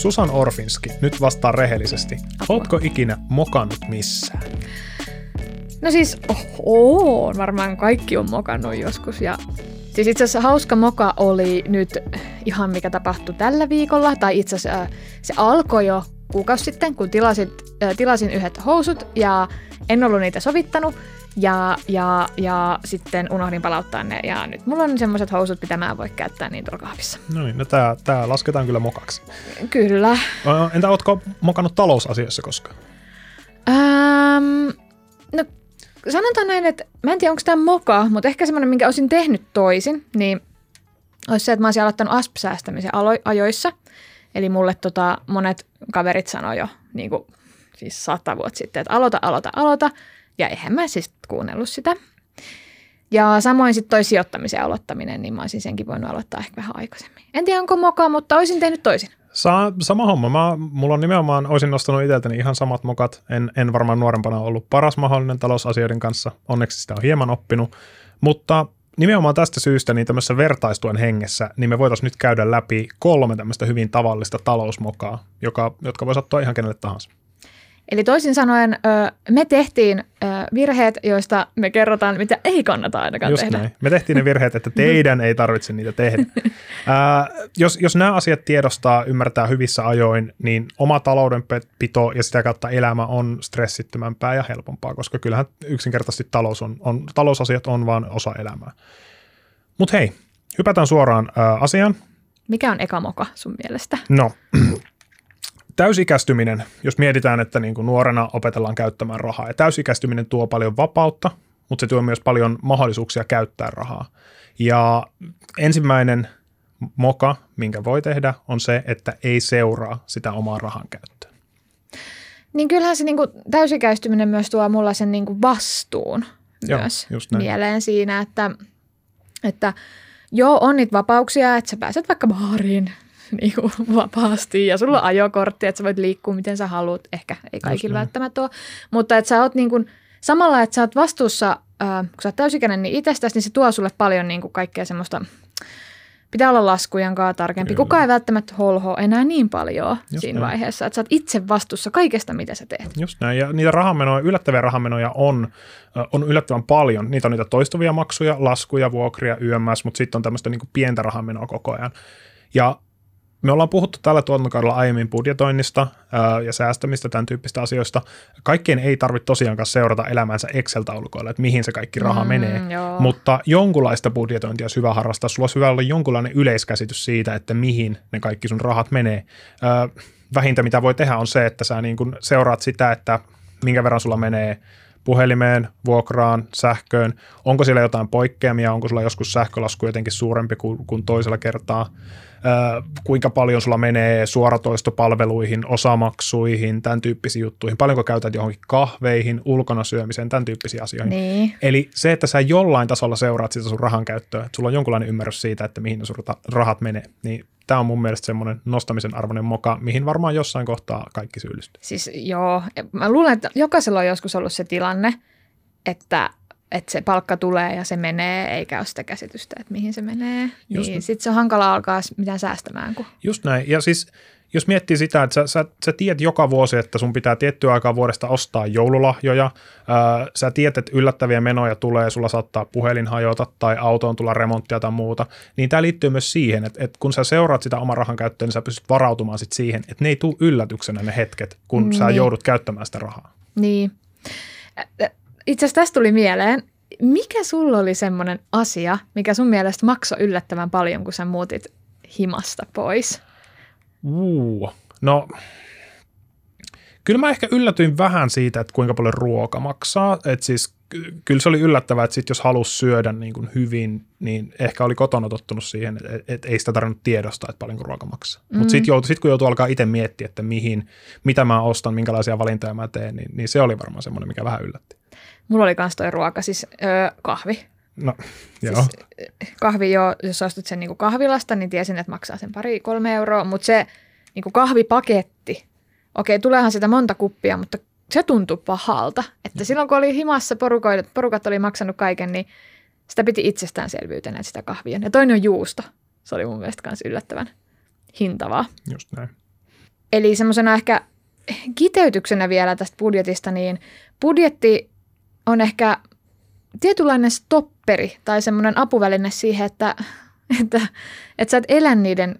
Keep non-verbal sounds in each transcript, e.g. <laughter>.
Susan Orfinski, nyt vastaa rehellisesti. Ootko ikinä mokannut missään? No siis, oho, varmaan kaikki on mokannut joskus. Ja siis itse asiassa hauska moka oli nyt ihan mikä tapahtui tällä viikolla. Tai itse asiassa se alkoi jo kuukausi sitten, kun tilasin, äh, tilasin yhdet housut ja en ollut niitä sovittanut. Ja, ja, ja sitten unohdin palauttaa ne ja nyt mulla on semmoiset housut, mitä mä en voi käyttää niin tuolla kahvissa. No niin, no tää, tää lasketaan kyllä mokaksi. Kyllä. Entä ootko mokannut talousasioissa koskaan? Ähm, no sanotaan näin, että mä en tiedä onko tämä moka, mutta ehkä semmoinen, minkä olisin tehnyt toisin, niin olisi se, että mä olisin aloittanut ASP-säästämisen alo- ajoissa. Eli mulle tota, monet kaverit sanoi jo niin kuin, siis sata vuotta sitten, että aloita, aloita, aloita. Ja eihän mä siis kuunnellut sitä. Ja samoin sitten toi sijoittamisen aloittaminen, niin mä olisin senkin voinut aloittaa ehkä vähän aikaisemmin. En tiedä onko moka, mutta olisin tehnyt toisin. Sa- sama homma. Mä, mulla on nimenomaan, olisin nostanut itseltäni ihan samat mokat. En, en varmaan nuorempana ollut paras mahdollinen talousasioiden kanssa. Onneksi sitä on hieman oppinut. Mutta nimenomaan tästä syystä niin tämmöisessä vertaistuen hengessä, niin me voitaisiin nyt käydä läpi kolme tämmöistä hyvin tavallista talousmokaa, joka, jotka voi sattua ihan kenelle tahansa. Eli toisin sanoen me tehtiin virheet, joista me kerrotaan, mitä ei kannata ainakaan Just tehdä. Näin. Me tehtiin ne virheet, että teidän ei tarvitse niitä tehdä. <laughs> Ää, jos, jos nämä asiat tiedostaa, ymmärtää hyvissä ajoin, niin oma taloudenpito ja sitä kautta elämä on stressittömämpää ja helpompaa, koska kyllähän yksinkertaisesti talous on, on, talousasiat on vain osa elämää. Mutta hei, hypätään suoraan ää, asiaan. Mikä on eka moka sun mielestä? No, täysikästyminen, jos mietitään, että niin kuin nuorena opetellaan käyttämään rahaa, ja täysikästyminen tuo paljon vapautta, mutta se tuo myös paljon mahdollisuuksia käyttää rahaa. Ja ensimmäinen moka, minkä voi tehdä, on se, että ei seuraa sitä omaa rahan käyttöä. Niin kyllähän se niin kuin, täysikäistyminen myös tuo mulla sen niin kuin vastuun Joo, myös just näin. mieleen siinä, että, että joo, on niitä vapauksia, että sä pääset vaikka baariin <laughs> niin kuin vapaasti ja sulla on ajokortti, että sä voit liikkua miten sä haluat. Ehkä ei kaikilla välttämättä ole, mutta että sä oot niin kuin, samalla, että sä oot vastuussa, äh, kun sä oot täysikäinen niin itsestäsi, niin se tuo sulle paljon niin kuin kaikkea semmoista, pitää olla laskujen kanssa tarkempi. Kyllä. Kuka ei välttämättä holho enää niin paljon Just siinä näin. vaiheessa, että sä oot itse vastuussa kaikesta, mitä sä teet. Just näin, ja niitä rahamenoja, yllättäviä rahamenoja on, ö, on yllättävän paljon. Niitä on niitä toistuvia maksuja, laskuja, vuokria, YMS, mutta sitten on tämmöistä niin pientä rahamenoa koko ajan. Ja me ollaan puhuttu tällä tuotantokaudella aiemmin budjetoinnista ää, ja säästämistä, tämän tyyppistä asioista. Kaikkien ei tarvitse tosiaankaan seurata elämänsä Excel-taulukoilla, että mihin se kaikki raha Mm, menee. joo. Mutta jonkunlaista budjetointia olisi hyvä harrastaa. Sulla olisi hyvä olla jonkunlainen yleiskäsitys siitä, että mihin ne kaikki sun rahat menee. Ää, vähintä, mitä voi tehdä, on se, että sä niin kun seuraat sitä, että minkä verran sulla menee puhelimeen, vuokraan, sähköön. Onko siellä jotain poikkeamia? Onko sulla joskus sähkölasku jotenkin suurempi kuin, kuin toisella kertaa? Öö, kuinka paljon sulla menee suoratoistopalveluihin, osamaksuihin, tämän tyyppisiin juttuihin? Paljonko käytät johonkin kahveihin, ulkona syömiseen, tämän tyyppisiin asioihin? Niin. Eli se, että sä jollain tasolla seuraat sitä sun rahan käyttöä, että sulla on jonkunlainen ymmärrys siitä, että mihin ne sun rahat menee, niin tämä on mun mielestä semmoinen nostamisen arvoinen moka, mihin varmaan jossain kohtaa kaikki syyllistyy. Siis joo, mä luulen, että jokaisella on joskus ollut se tilanne, että, että se palkka tulee ja se menee, eikä ole sitä käsitystä, että mihin se menee. Just niin sitten se on hankala alkaa mitään säästämään. Kun... Just näin. Ja siis jos miettii sitä, että sä, sä, sä tiedät joka vuosi, että sun pitää tiettyä aikaa vuodesta ostaa joululahjoja, ää, sä tiedät, että yllättäviä menoja tulee, sulla saattaa puhelin hajota tai autoon tulla remonttia tai muuta, niin tämä liittyy myös siihen, että, että kun sä seuraat sitä oman rahan käyttöä, niin sä pystyt varautumaan sit siihen, että ne ei tule yllätyksenä ne hetket, kun niin. sä joudut käyttämään sitä rahaa. Niin. Itse asiassa tästä tuli mieleen, mikä sulla oli semmoinen asia, mikä sun mielestä maksoi yllättävän paljon, kun sä muutit himasta pois? Uu, no kyllä mä ehkä yllätyin vähän siitä, että kuinka paljon ruoka maksaa. Et siis ky- kyllä se oli yllättävää, että sit jos halusi syödä niin kuin hyvin, niin ehkä oli kotona tottunut siihen, että et, et ei sitä tarvinnut tiedostaa, että paljonko ruoka maksaa. Mm. Mutta sitten sit kun joutuu alkaa itse miettiä, että mihin, mitä mä ostan, minkälaisia valintoja mä teen, niin, niin se oli varmaan semmoinen, mikä vähän yllätti. Mulla oli kans toi ruoka, siis öö, kahvi. No, joo. Siis kahvi jo, jos ostat sen niin kahvilasta, niin tiesin, että maksaa sen pari kolme euroa, mutta se niin kahvipaketti, okei, tuleehan sitä monta kuppia, mutta se tuntui pahalta. Että silloin kun oli himassa porukoid, porukat oli maksanut kaiken, niin sitä piti itsestäänselvyytenä että sitä kahvia. Ja toinen on juusto. Se oli mun mielestä myös yllättävän hintavaa. Just näin. Eli semmoisena ehkä kiteytyksenä vielä tästä budjetista, niin budjetti on ehkä tietynlainen stopperi tai semmoinen apuväline siihen, että, että, että sä et elä niiden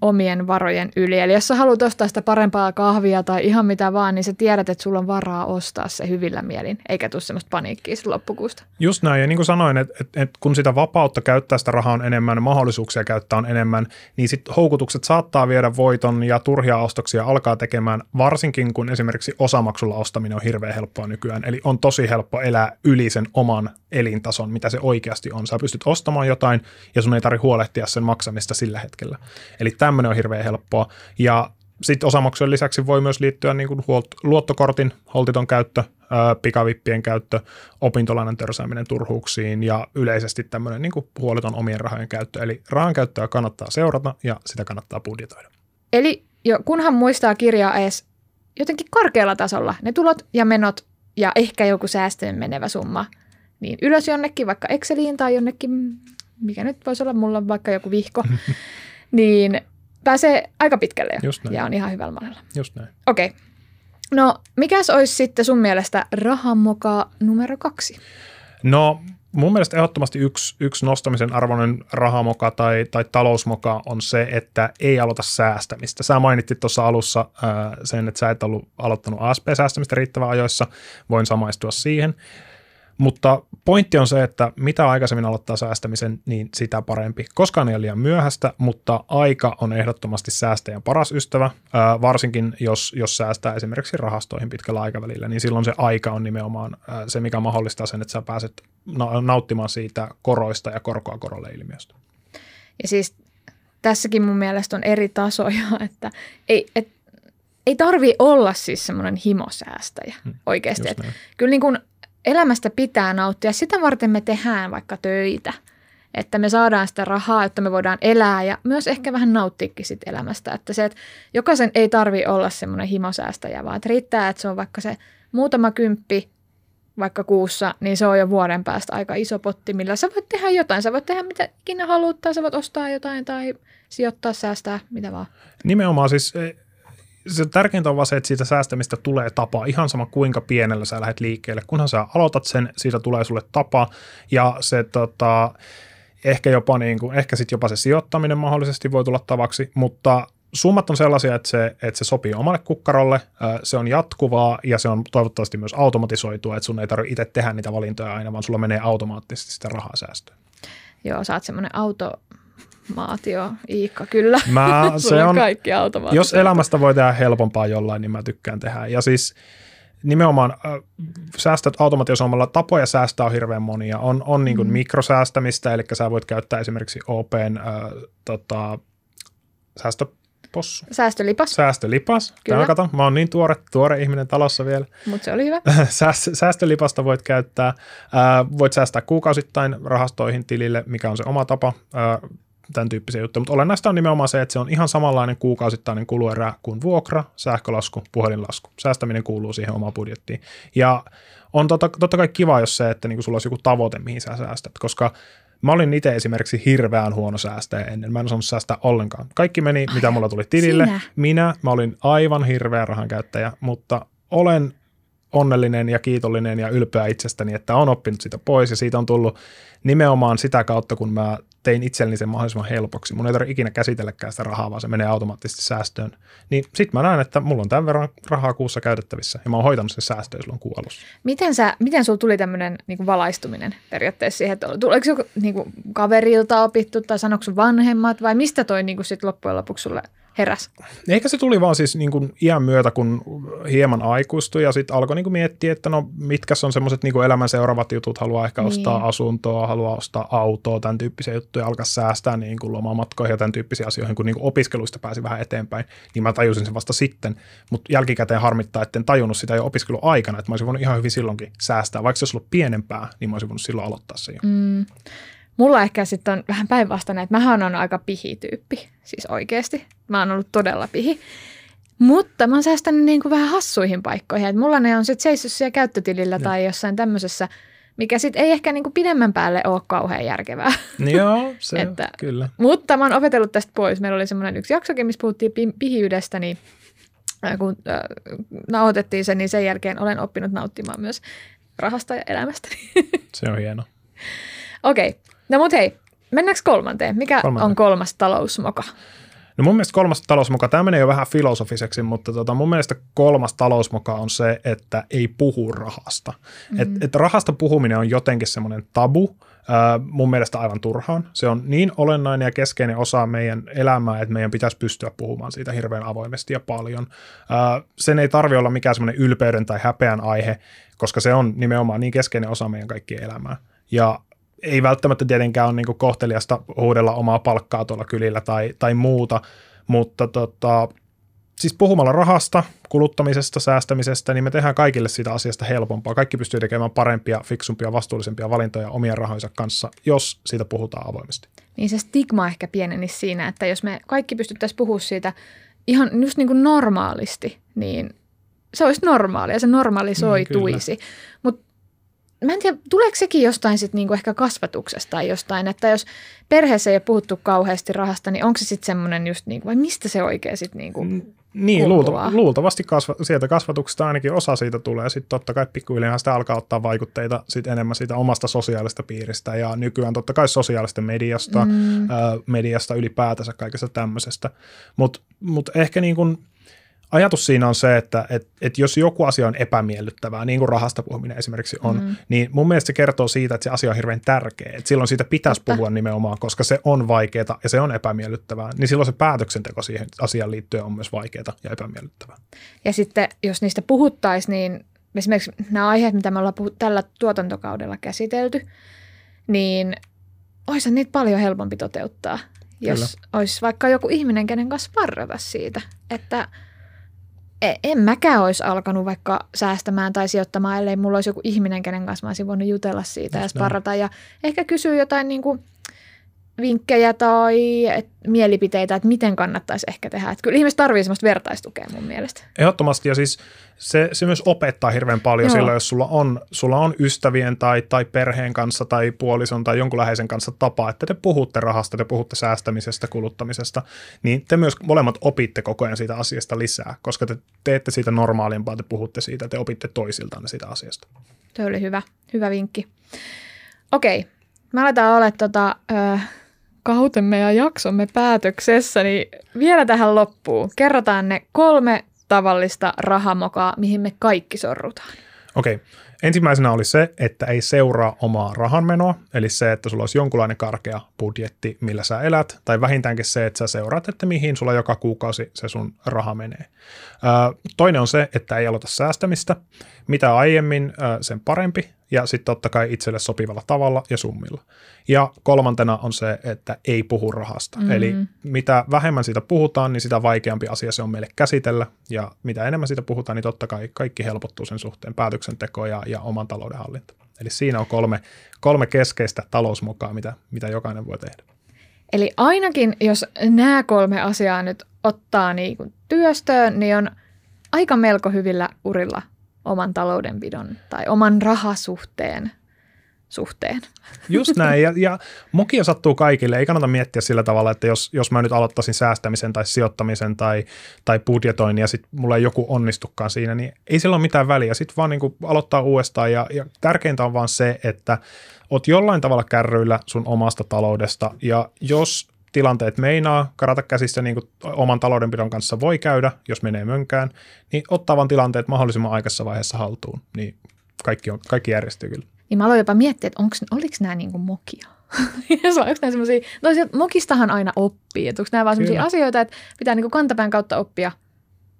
omien varojen yli. Eli jos sä haluat ostaa sitä parempaa kahvia tai ihan mitä vaan, niin sä tiedät, että sulla on varaa ostaa se hyvillä mielin, eikä tule semmoista paniikkia loppukuusta. Just näin, ja niin kuin sanoin, että, että, että kun sitä vapautta käyttää sitä rahaa on enemmän, mahdollisuuksia käyttää on enemmän, niin sitten houkutukset saattaa viedä voiton ja turhia ostoksia alkaa tekemään, varsinkin kun esimerkiksi osamaksulla ostaminen on hirveän helppoa nykyään. Eli on tosi helppo elää yli sen oman elintason, mitä se oikeasti on. Sä pystyt ostamaan jotain ja sun ei tarvitse huolehtia sen maksamista sillä hetkellä. Eli tämmöinen on hirveän helppoa. Ja sitten osamaksujen lisäksi voi myös liittyä niin kuin huolt- luottokortin holtiton käyttö, pikavippien käyttö, opintolainan törsääminen turhuuksiin ja yleisesti tämmöinen niin kuin huoliton omien rahojen käyttö. Eli rahan käyttöä kannattaa seurata ja sitä kannattaa budjetoida. Eli jo, kunhan muistaa kirjaa edes jotenkin korkealla tasolla ne tulot ja menot ja ehkä joku säästöön menevä summa, niin ylös jonnekin, vaikka Exceliin tai jonnekin, mikä nyt voisi olla mulla vaikka joku vihko, <laughs> niin pääsee aika pitkälle Just näin. ja on ihan hyvällä mallilla. Just näin. Okei. Okay. No, mikäs olisi sitten sun mielestä rahamoka numero kaksi? No mun mielestä ehdottomasti yksi, yksi nostamisen arvoinen rahamoka tai, tai talousmoka on se, että ei aloita säästämistä. Sä mainittit tuossa alussa ää, sen, että sä et ollut aloittanut ASP-säästämistä riittävän ajoissa. Voin samaistua siihen. Mutta pointti on se, että mitä aikaisemmin aloittaa säästämisen, niin sitä parempi. Koskaan ei ole liian myöhäistä, mutta aika on ehdottomasti säästäjän paras ystävä, ää, varsinkin jos, jos säästää esimerkiksi rahastoihin pitkällä aikavälillä, niin silloin se aika on nimenomaan ää, se, mikä mahdollistaa sen, että sä pääset na- nauttimaan siitä koroista ja korkoa korolle ilmiöstä. Ja siis tässäkin mun mielestä on eri tasoja, <laughs> että ei, et, ei tarvi olla siis semmoinen himosäästäjä oikeasti. Et näin. kyllä niin kuin elämästä pitää nauttia. Sitä varten me tehdään vaikka töitä, että me saadaan sitä rahaa, että me voidaan elää ja myös ehkä vähän nauttiikin sit elämästä. Että se, että jokaisen ei tarvi olla semmoinen himosäästäjä, vaan että riittää, että se on vaikka se muutama kymppi vaikka kuussa, niin se on jo vuoden päästä aika iso potti, millä sä voit tehdä jotain. Sä voit tehdä mitä ikinä haluat, tai sä voit ostaa jotain tai sijoittaa, säästää, mitä vaan. Nimenomaan siis se tärkeintä on vaan se, että siitä säästämistä tulee tapa. Ihan sama kuinka pienellä sä lähdet liikkeelle. Kunhan sä aloitat sen, siitä tulee sulle tapa. Ja se tota, ehkä jopa niin kuin, ehkä sit jopa se sijoittaminen mahdollisesti voi tulla tavaksi, mutta summat on sellaisia, että se, että se sopii omalle kukkarolle, se on jatkuvaa ja se on toivottavasti myös automatisoitua, että sun ei tarvitse itse tehdä niitä valintoja aina, vaan sulla menee automaattisesti sitä rahaa säästöön. Joo, sä oot semmoinen automaatio, Iikka, kyllä. Mä, <laughs> se on, kaikki automaattisesti. jos elämästä voi tehdä helpompaa jollain, niin mä tykkään tehdä. Ja siis nimenomaan äh, säästöt automatisoimalla tapoja säästää on hirveän monia. On, on niin kuin Mm. mikrosäästämistä, eli sä voit käyttää esimerkiksi OPn äh, tota, säästöpossu. Säästölipas, Säästölipas. Kyllä. Tämä kato, mä oon niin tuore, tuore ihminen talossa vielä. mutta se oli hyvä. <laughs> Sääst- Säästölipasta voit käyttää. Ää, voit säästää kuukausittain rahastoihin tilille, mikä on se oma tapa. Ää, tämän tyyppisiä juttuja, mutta olennaista on nimenomaan se, että se on ihan samanlainen kuukausittainen kuluerä kuin vuokra, sähkölasku, puhelinlasku. Säästäminen kuuluu siihen omaan budjettiin. Ja on totta, totta kai kiva, jos se, että niinku sulla olisi joku tavoite, mihin sä säästät, koska mä olin itse esimerkiksi hirveän huono säästäjä ennen. Mä en osannut säästää ollenkaan. Kaikki meni, mitä mulla tuli tilille. sinä. Minä, mä olin aivan hirveä rahan käyttäjä, mutta olen onnellinen ja kiitollinen ja ylpeä itsestäni, että on oppinut sitä pois ja siitä on tullut nimenomaan sitä kautta, kun mä tein itselleni sen mahdollisimman helpoksi. Mun ei tarvitse ikinä käsitelläkään sitä rahaa, vaan se menee automaattisesti säästöön. Niin sit mä näen, että mulla on tämän verran rahaa kuussa käytettävissä ja mä oon hoitanut sen säästöön silloin kuun. Miten, sä, miten sulla tuli tämmöinen niinku valaistuminen periaatteessa siihen, että tuleeko joku niinku, kaverilta opittu tai sanoiko sun vanhemmat vai mistä toi niinku, sit loppujen lopuksi sulle heräs? Ehkä se tuli vaan siis niin kuin iän myötä, kun hieman aikuistui ja sitten alkoi niin kuin miettiä, että no mitkä on semmoiset niin elämän seuraavat jutut, haluaa ehkä ostaa Niin. asuntoa, haluaa ostaa autoa, tämän tyyppisiä juttuja, alkaa säästää niin kuin lomamatkoihin ja tämän tyyppisiä asioihin, kun niin kuin opiskeluista pääsi vähän eteenpäin, niin mä tajusin sen vasta sitten, mutta jälkikäteen harmittaa, että en tajunnut sitä jo opiskeluaikana, että mä olisin voinut ihan hyvin silloinkin säästää, vaikka se olisi ollut pienempää, niin mä olisin voinut silloin aloittaa sen jo. Mm. Mulla ehkä sitten on vähän päinvastainen, että mähän on aika pihi-tyyppi, siis oikeasti. Mä oon ollut todella pihi. Mutta mä oon säästänyt niin kuin vähän hassuihin paikkoihin. Et mulla ne on sitten seissyt siellä käyttötilillä Joo. tai jossain tämmöisessä mikä sitten ei ehkä niinku pidemmän päälle ole kauhean järkevää. Joo, se <laughs> Että- kyllä. Mutta mä oon opetellut tästä pois. Meillä oli semmoinen yksi jaksokin, missä puhuttiin pi- pihiydestä, niin äh, kun äh, nauhoitettiin se, niin sen jälkeen olen oppinut nauttimaan myös rahasta ja elämästä. <laughs> Se on hieno. Okei, no mut hei, mennäänkö kolmanteen? Mikä Kolmanteen. on kolmas talousmoka? No mun mielestä kolmas talousmoka, tämä menee jo vähän filosofiseksi, mutta tota, mun mielestä kolmas talousmoka on se, että ei puhu rahasta. Mm. Et, et rahasta puhuminen on jotenkin semmoinen tabu, ää, mun mielestä aivan turhaan. Se on niin olennainen ja keskeinen osa meidän elämää, että meidän pitäisi pystyä puhumaan siitä hirveän avoimesti ja paljon. Ää, sen ei tarvi olla mikään semmoinen ylpeyden tai häpeän aihe, koska se on nimenomaan niin keskeinen osa meidän kaikkien elämää. Ja ei välttämättä tietenkään ole niin kohteliasta huudella omaa palkkaa tuolla kylillä tai, tai muuta, mutta tota, siis puhumalla rahasta, kuluttamisesta, säästämisestä, niin me tehdään kaikille siitä asiasta helpompaa. Kaikki pystyy tekemään parempia, fiksumpia, vastuullisempia valintoja omien rahoinsa kanssa, jos siitä puhutaan avoimesti. Niin se stigma ehkä pienenisi siinä, että jos me kaikki pystyttäisiin puhua siitä ihan just niin kuin normaalisti, niin se olisi normaalia, se normalisoituisi. Mutta mä en tiedä, tuleeko sekin jostain sit niinku ehkä kasvatuksesta tai jostain, että jos perheessä ei ole puhuttu kauheasti rahasta, niin onko se sitten semmoinen just niinku, vai mistä se oikein sitten niinku, Niin, Kumpuaa. luulta, luultavasti kasva, sieltä kasvatuksesta ainakin osa siitä tulee. Sitten totta kai pikkuhiljaa sitä alkaa ottaa vaikutteita sit enemmän siitä omasta sosiaalista piiristä ja nykyään totta kai sosiaalista mediasta, mm. ää, mediasta ylipäätänsä kaikesta tämmöisestä. Mutta mut ehkä niin kun ajatus siinä on se, että et, et jos joku asia on epämiellyttävää, niin kuin rahasta puhuminen esimerkiksi on, mm. niin mun mielestä se kertoo siitä, että se asia on hirveän tärkeä. Et silloin siitä pitäisi Totta. puhua nimenomaan, koska se on vaikeaa ja se on epämiellyttävää. Niin silloin se päätöksenteko siihen asiaan liittyen on myös vaikeaa ja epämiellyttävää. Ja sitten jos niistä puhuttaisiin, niin esimerkiksi nämä aiheet, mitä me ollaan puhut, tällä tuotantokaudella käsitelty, niin olisi niitä paljon helpompi toteuttaa, jos Kyllä. olisi vaikka joku ihminen, kenen kanssa parrata siitä. Että en mäkään olisi alkanut vaikka säästämään tai sijoittamaan, ellei mulla olisi joku ihminen, kenen kanssa mä olisin voinut jutella siitä ja Just sparrata. Ja ehkä kysyä jotain niin kuin vinkkejä tai et, mielipiteitä, että miten kannattaisi ehkä tehdä. Että kyllä ihmiset tarvitsee sellaista vertaistukea mun mielestä. Ehdottomasti, ja siis se, se myös opettaa hirveän paljon Joo. silloin, jos sulla on, sulla on ystävien tai, tai perheen kanssa tai puolison tai jonkun läheisen kanssa tapa, että te puhutte rahasta, te puhutte säästämisestä, kuluttamisesta, niin te myös molemmat opitte koko ajan siitä asiasta lisää, koska te teette siitä normaalimpaa, te puhutte siitä, te opitte toisiltanne siitä asiasta. Tuo oli hyvä, hyvä vinkki. Okei, me aletaan olla tota, kautemme ja jaksomme päätöksessä, niin vielä tähän loppuun. Kerrotaan ne kolme tavallista rahamokaa, mihin me kaikki sorrutaan. Okei. Ensimmäisenä oli se, että ei seuraa omaa rahanmenoa, eli se, että sulla olisi jonkunlainen karkea budjetti, millä sä elät, tai vähintäänkin se, että sä seuraat, että mihin sulla joka kuukausi se sun raha menee. Toinen on se, että ei aloita säästämistä. Mitä aiemmin, sen parempi, ja sitten totta kai itselle sopivalla tavalla ja summilla. Ja kolmantena on se, että ei puhu rahasta. Mm. Eli mitä vähemmän siitä puhutaan, niin sitä vaikeampi asia se on meille käsitellä, ja mitä enemmän siitä puhutaan, niin totta kai kaikki helpottuu sen suhteen, päätöksenteko ja, ja oman talouden hallinta. Eli siinä on kolme, kolme keskeistä talousmukaa, mitä, mitä jokainen voi tehdä. Eli ainakin, jos nämä kolme asiaa nyt ottaa niin kuin työstöön, niin on aika melko hyvillä urilla oman taloudenpidon tai oman rahasuhteen suhteen. Just näin, ja, ja mokia sattuu kaikille. Ei kannata miettiä sillä tavalla, että jos, jos mä nyt aloittaisin säästämisen tai sijoittamisen tai, tai budjetoinnin ja sitten mulla ei joku onnistukaan siinä, niin ei sillä ole mitään väliä. Sitten vaan niin aloittaa uudestaan ja, ja tärkeintä on vaan se, että oot jollain tavalla kärryillä sun omasta taloudesta ja jos tilanteet meinaa karata käsistä niin kuin oman taloudenpidon kanssa voi käydä, jos menee mönkään, niin ottaa vaan tilanteet mahdollisimman aikaisessa vaiheessa haltuun, niin kaikki, on, kaikki järjestyy kyllä. Niin mä aloin jopa miettiä, että onko, oliko nämä mokia? Ja <laughs> se on, onko nämä semmoisia, no mokistahan aina oppii, että onko nämä vaan semmoisia asioita, että pitää niinku kantapään kautta oppia.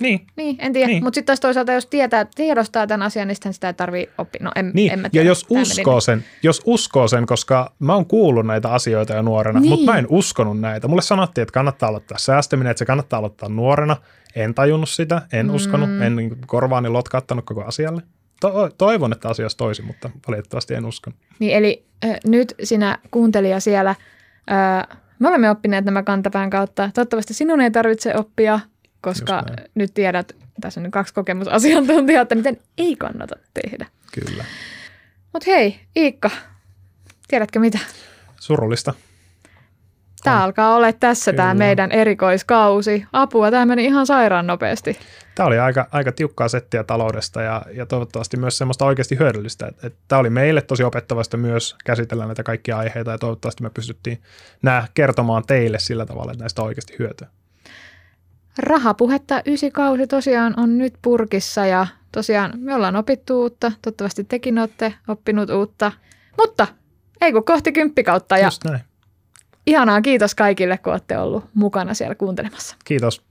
Niin, Niin, en tiedä. Niin. Mutta sitten taas toisaalta, jos tietää, tiedostaa tämän asian, niin sitten sitä ei tarvitse oppia. No en, Niin, en mä ja tiedä. jos Tää uskoo, sen, jos uskoo sen, koska mä oon kuullut näitä asioita jo nuorena, niin. Mutta mä en uskonut näitä. Mulle sanottiin, että kannattaa aloittaa säästäminen, että se kannattaa aloittaa nuorena. En tajunnut sitä, en mm. uskonut, en niin korvaani lotkauttanut koko asialle. To- toivon, että asia olisi toisin, mutta valitettavasti en uskonut. Niin eli äh, nyt sinä kuuntelija siellä, äh, me olemme oppineet nämä kantapään kautta. Toivottavasti sinun ei tarvitse oppia, koska nyt tiedät, tässä on nyt kaksi kokemusasiantuntijaa, että miten ei kannata tehdä. Kyllä. Mutta hei, Iikka, tiedätkö mitä? Surullista. Tämä On. alkaa olla tässä tämä meidän erikoiskausi. Apua, tämä meni ihan sairaan nopeasti. Tämä oli aika, aika tiukkaa settiä taloudesta ja, ja toivottavasti myös semmoista oikeasti hyödyllistä. Et, et tämä oli meille tosi opettavasta myös käsitellä näitä kaikkia aiheita ja toivottavasti me pystyttiin nämä kertomaan teille sillä tavalla, että näistä on oikeasti hyötyä. Rahapuhetta ysi kausi tosiaan on nyt purkissa ja tosiaan me ollaan opittu uutta. Toivottavasti tekin olette oppinut uutta. Mutta ei kun kohti kymppikautta ja Just näin. ihanaa kiitos kaikille, kun olette ollut mukana siellä kuuntelemassa. Kiitos.